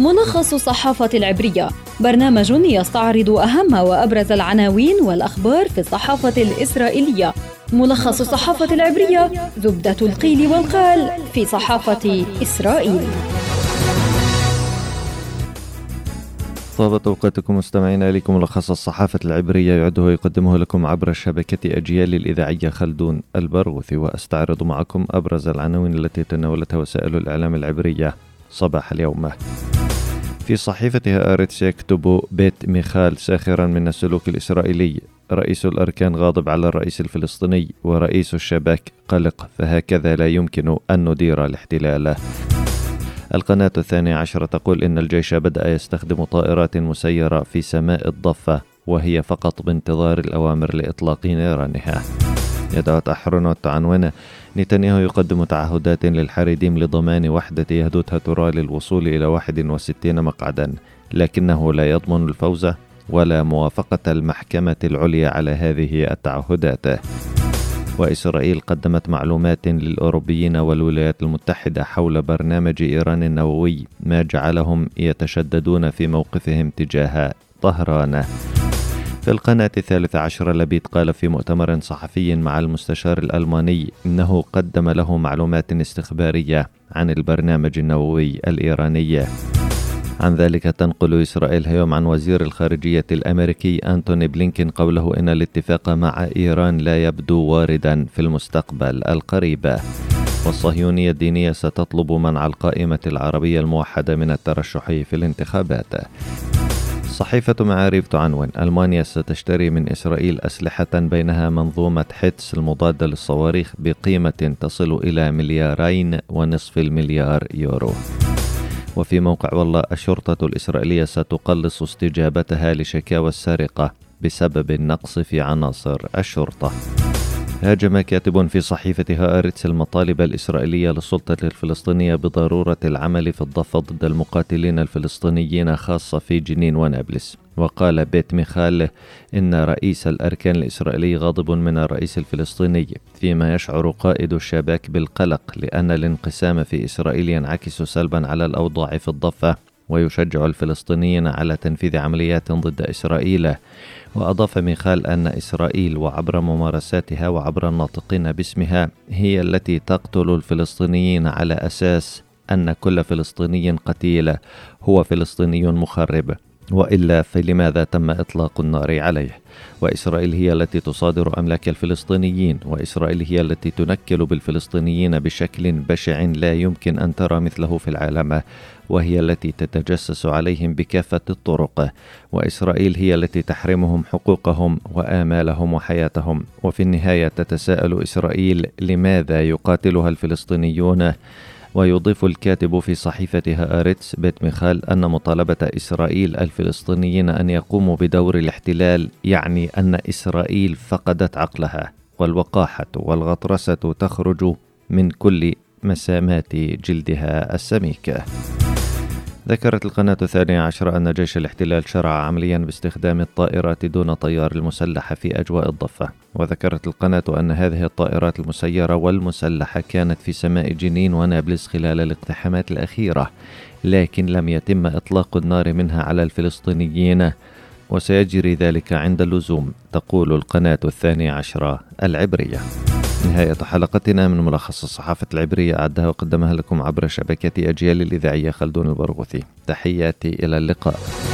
ملخص الصحافة العبرية. برنامج يستعرض أهم وأبرز العناوين والأخبار في الصحافة الإسرائيلية. ملخص الصحافة العبرية زبدة القيل والقال في صحافة إسرائيل. طابت أوقاتكم مستمعين إليكم ملخص الصحافة العبرية يعده ويقدمه لكم عبر شبكة أجيال الإذاعية خلدون البرغوثي وأستعرض معكم أبرز العناوين التي تناولتها وسائل الإعلام العبرية صباح اليوم. في صحيفتها آرتس يكتب بيت ميخال ساخرا من السلوك الإسرائيلي. رئيس الأركان غاضب على الرئيس الفلسطيني ورئيس الشباك قلق فهكذا لا يمكن أن ندير الاحتلال. القناة الثانية عشرة تقول إن الجيش بدأ يستخدم طائرات مسيرة في سماء الضفة وهي فقط بانتظار الأوامر لإطلاق نيرانها. يدعو أحرنوت عنوان نتنياهو يقدم تعهدات للحريديم لضمان وحدة يهدوتها ترى للوصول إلى 61 مقعدا لكنه لا يضمن الفوز ولا موافقة المحكمة العليا على هذه التعهدات. وإسرائيل قدمت معلومات للأوروبيين والولايات المتحدة حول برنامج إيران النووي ما جعلهم يتشددون في موقفهم تجاه طهران. القناة الثالثة عشر لبيد قال في مؤتمر صحفي مع المستشار الألماني إنه قدم له معلومات استخبارية عن البرنامج النووي الإيراني. عن ذلك تنقل إسرائيل اليوم عن وزير الخارجية الأمريكي أنتوني بلينكين قوله إن الاتفاق مع إيران لا يبدو واردا في المستقبل القريب. والصهيونية الدينية ستطلب منع القائمة العربية الموحدة من الترشح في الانتخابات. صحيفة معاريف تعنون. ألمانيا ستشتري من إسرائيل أسلحة بينها منظومة حتس المضادة للصواريخ بقيمة تصل إلى مليارين ونصف المليار يورو. وفي موقع والله الشرطة الإسرائيلية ستقلص استجابتها لشكاوى السرقة بسبب النقص في عناصر الشرطة. هاجم كاتب في صحيفة هآرتس المطالب الإسرائيلية للسلطة الفلسطينية بضرورة العمل في الضفة ضد المقاتلين الفلسطينيين خاصة في جنين ونابلس. وقال بيت ميخال إن رئيس الأركان الإسرائيلي غاضب من الرئيس الفلسطيني فيما يشعر قائد الشباك بالقلق لأن الانقسام في إسرائيل ينعكس سلبا على الأوضاع في الضفة. ويشجع الفلسطينيين على تنفيذ عمليات ضد إسرائيل. وأضاف ميخال أن إسرائيل وعبر ممارساتها وعبر الناطقين باسمها هي التي تقتل الفلسطينيين على أساس أن كل فلسطيني قتيل. هو فلسطيني مخرب. وإلا فلماذا تم إطلاق النار عليه؟ وإسرائيل هي التي تصادر املاك الفلسطينيين وإسرائيل هي التي تنكل بالفلسطينيين بشكل بشع لا يمكن أن ترى مثله في العالم وهي التي تتجسس عليهم بكافة الطرق. وإسرائيل هي التي تحرمهم حقوقهم وآمالهم وحياتهم. وفي النهاية تتساءل إسرائيل لماذا يقاتلها الفلسطينيون؟ ويضيف الكاتب في صحيفة هآرتس بيت ميخال أن مطالبة إسرائيل الفلسطينيين أن يقوموا بدور الاحتلال يعني أن إسرائيل فقدت عقلها والوقاحة والغطرسة تخرج من كل مسامات جلدها السميكة ذكرت القناة الثانية عشر أن جيش الاحتلال شرع عمليا باستخدام الطائرات دون طيار المسلحة في أجواء الضفة. وذكرت القناة أن هذه الطائرات المسيرة والمسلحة كانت في سماء جنين ونابلس خلال الاقتحامات الأخيرة لكن لم يتم إطلاق النار منها على الفلسطينيين وسيجري ذلك عند اللزوم تقول القناة الثانية عشرة العبرية. نهاية حلقتنا من ملخص الصحافة العبرية أعدها وقدمها لكم عبر شبكة أجيال الإذاعية خلدون البرغوثي. تحياتي إلى اللقاء.